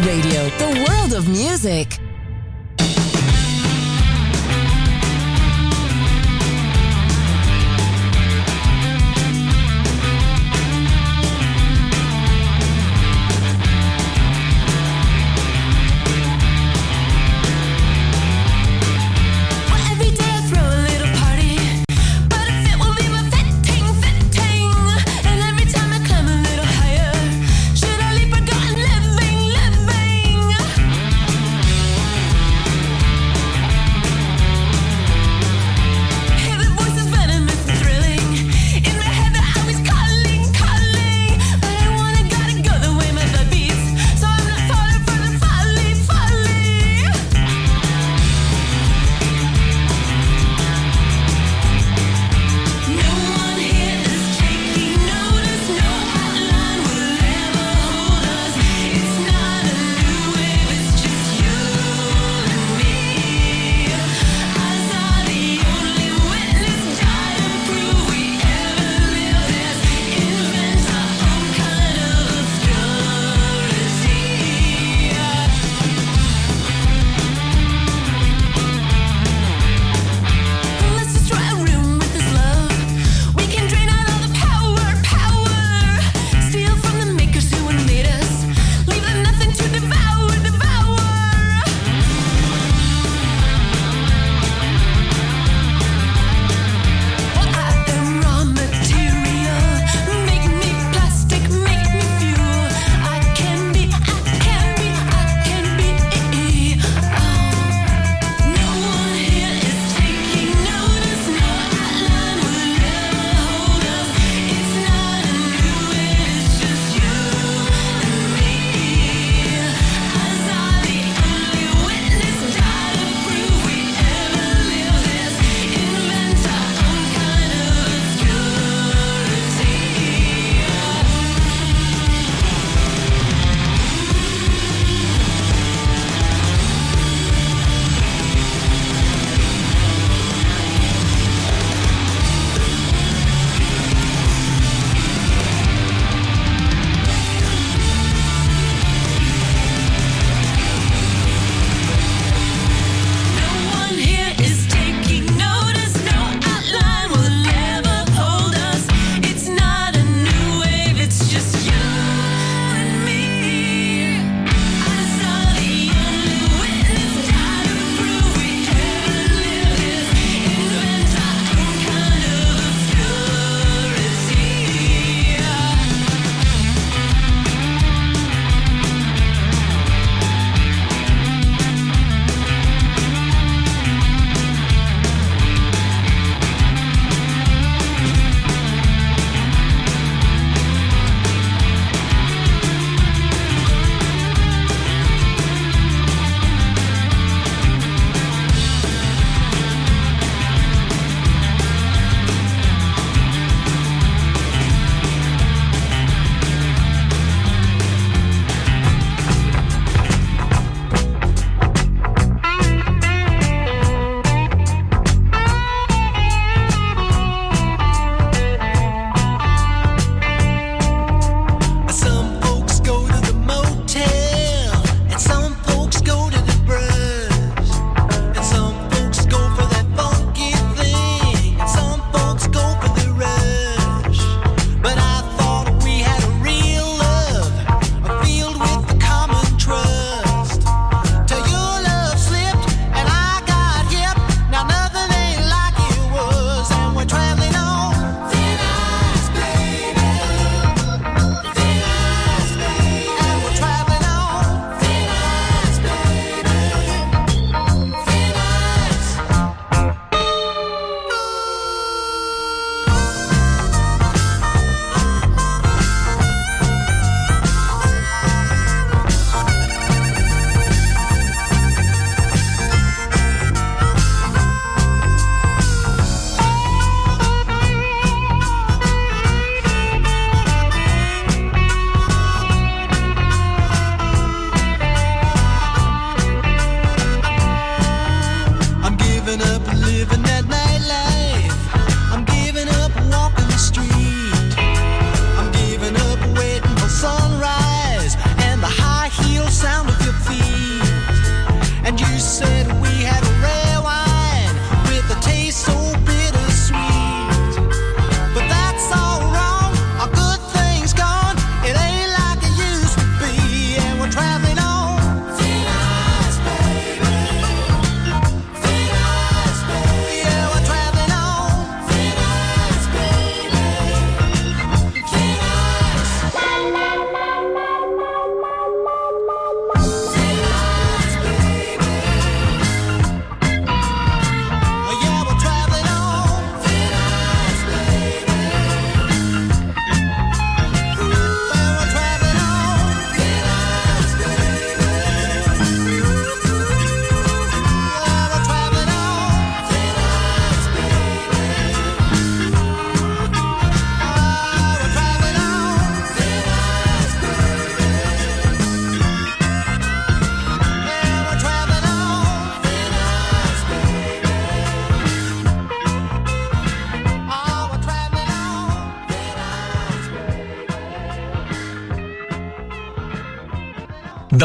Radio,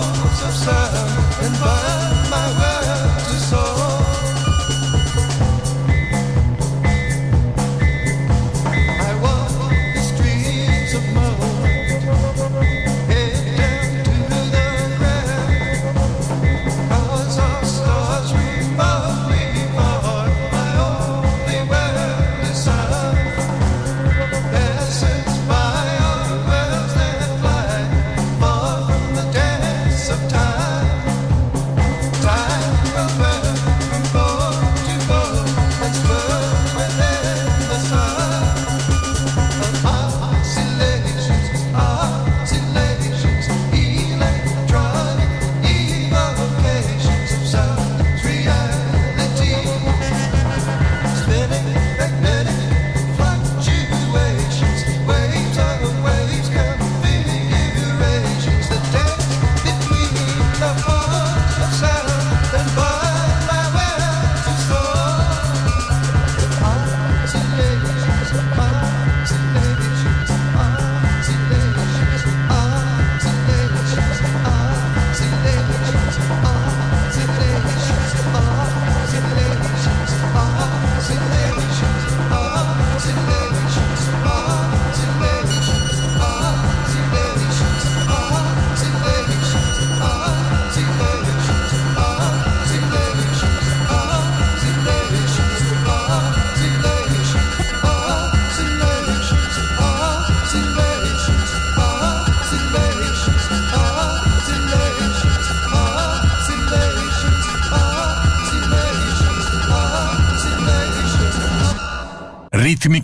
halls of sun and burn my world.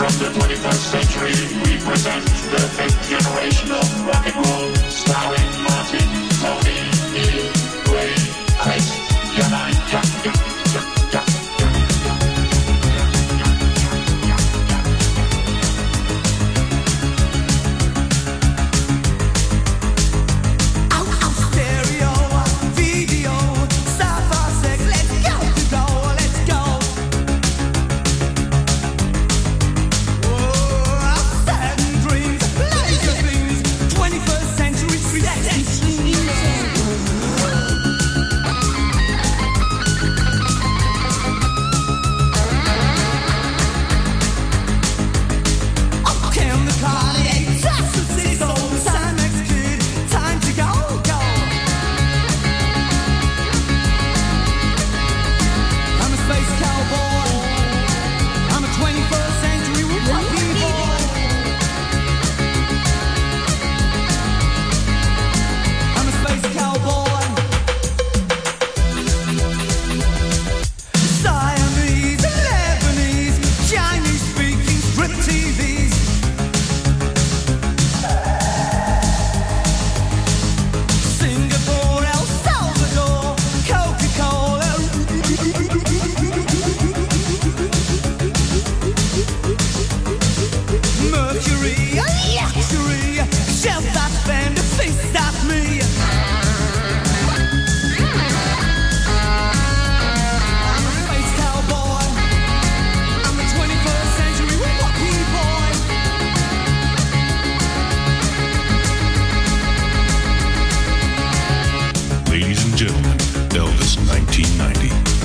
from the 21st century, we present the fifth generation of rock and roll, starring Martin, Tony, Neil, Chris, and Elvis 1990.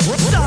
Stop.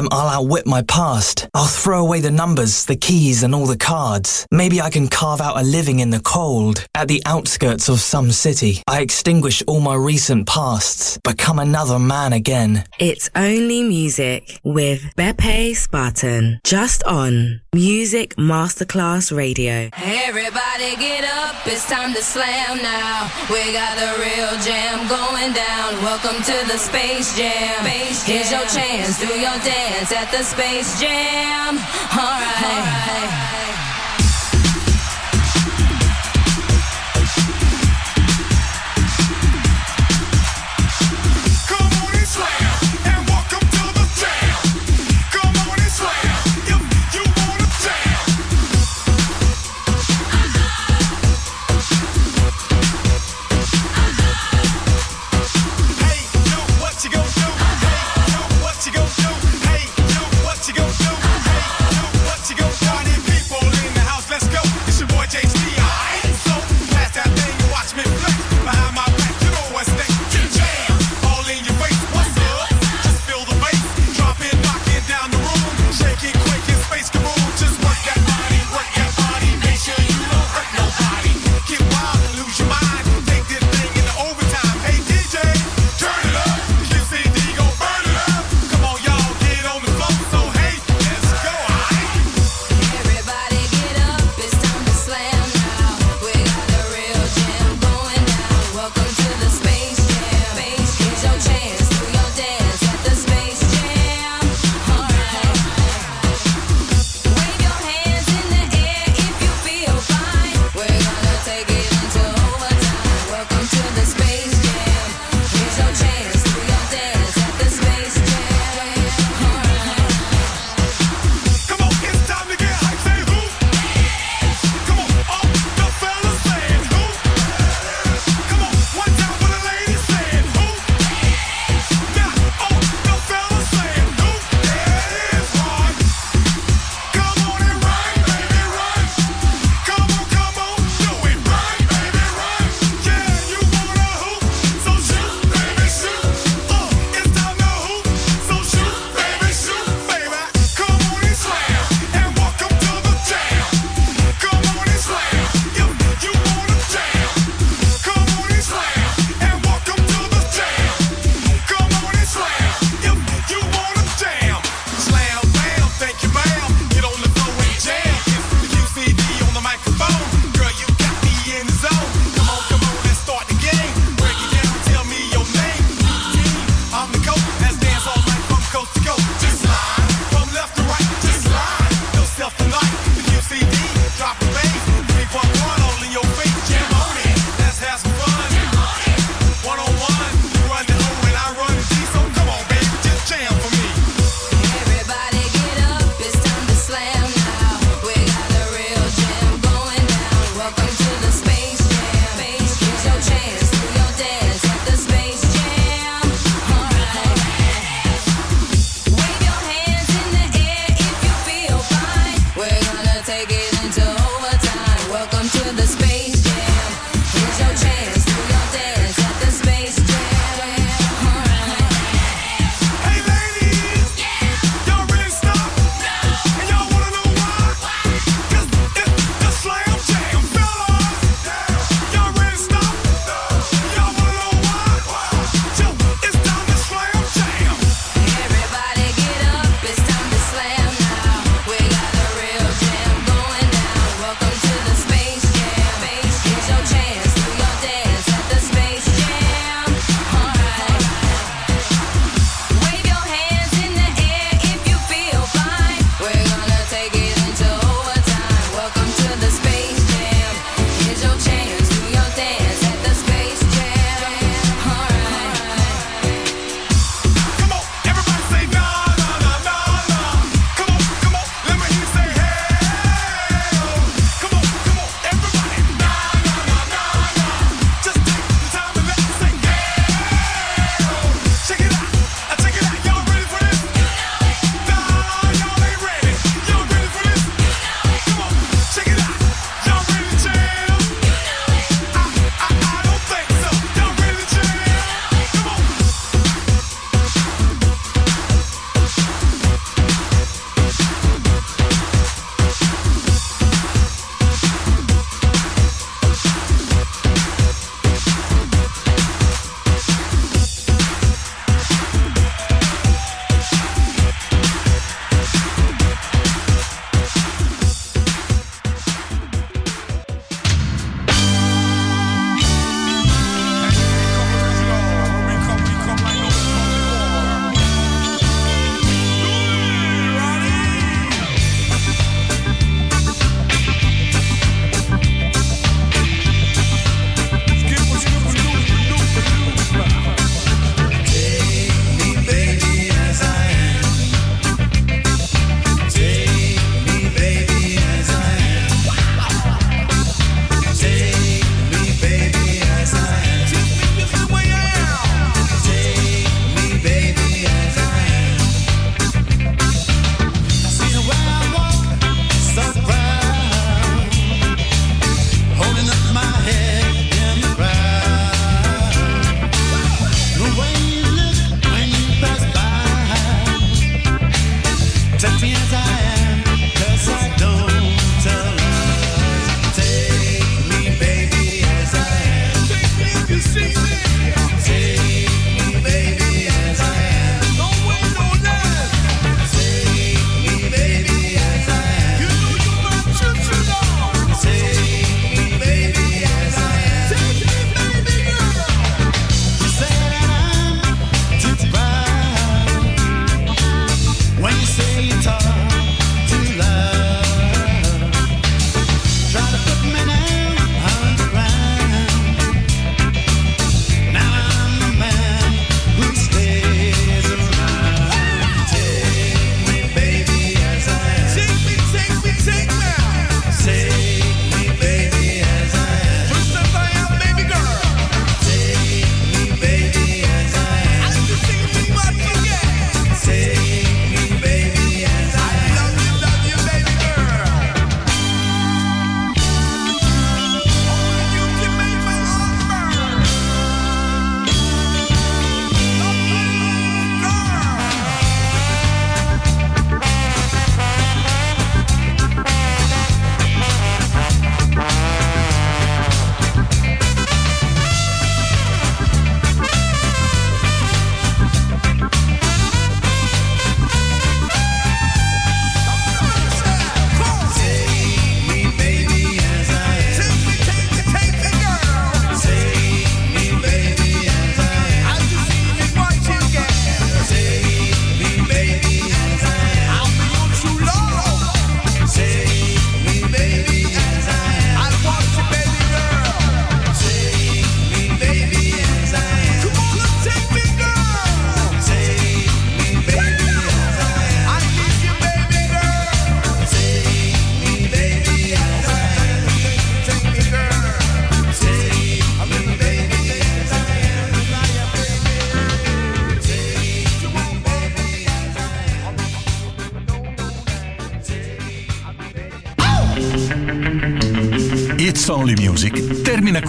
I'm I'll outwit my past. I'll throw away the numbers, the keys, and all the cards. Maybe I can carve out a living in the cold, at the outskirts of some city. I extinguish all my recent pasts, become another man again. It's only music with Beppe Spatten, just on Music Masterclass Radio. Hey everybody, get up! It's time to slam now. We got the real jam going down. Welcome to the Space Jam. Space jam. Here's your chance, do your dance at the Space Jam. All right. All right.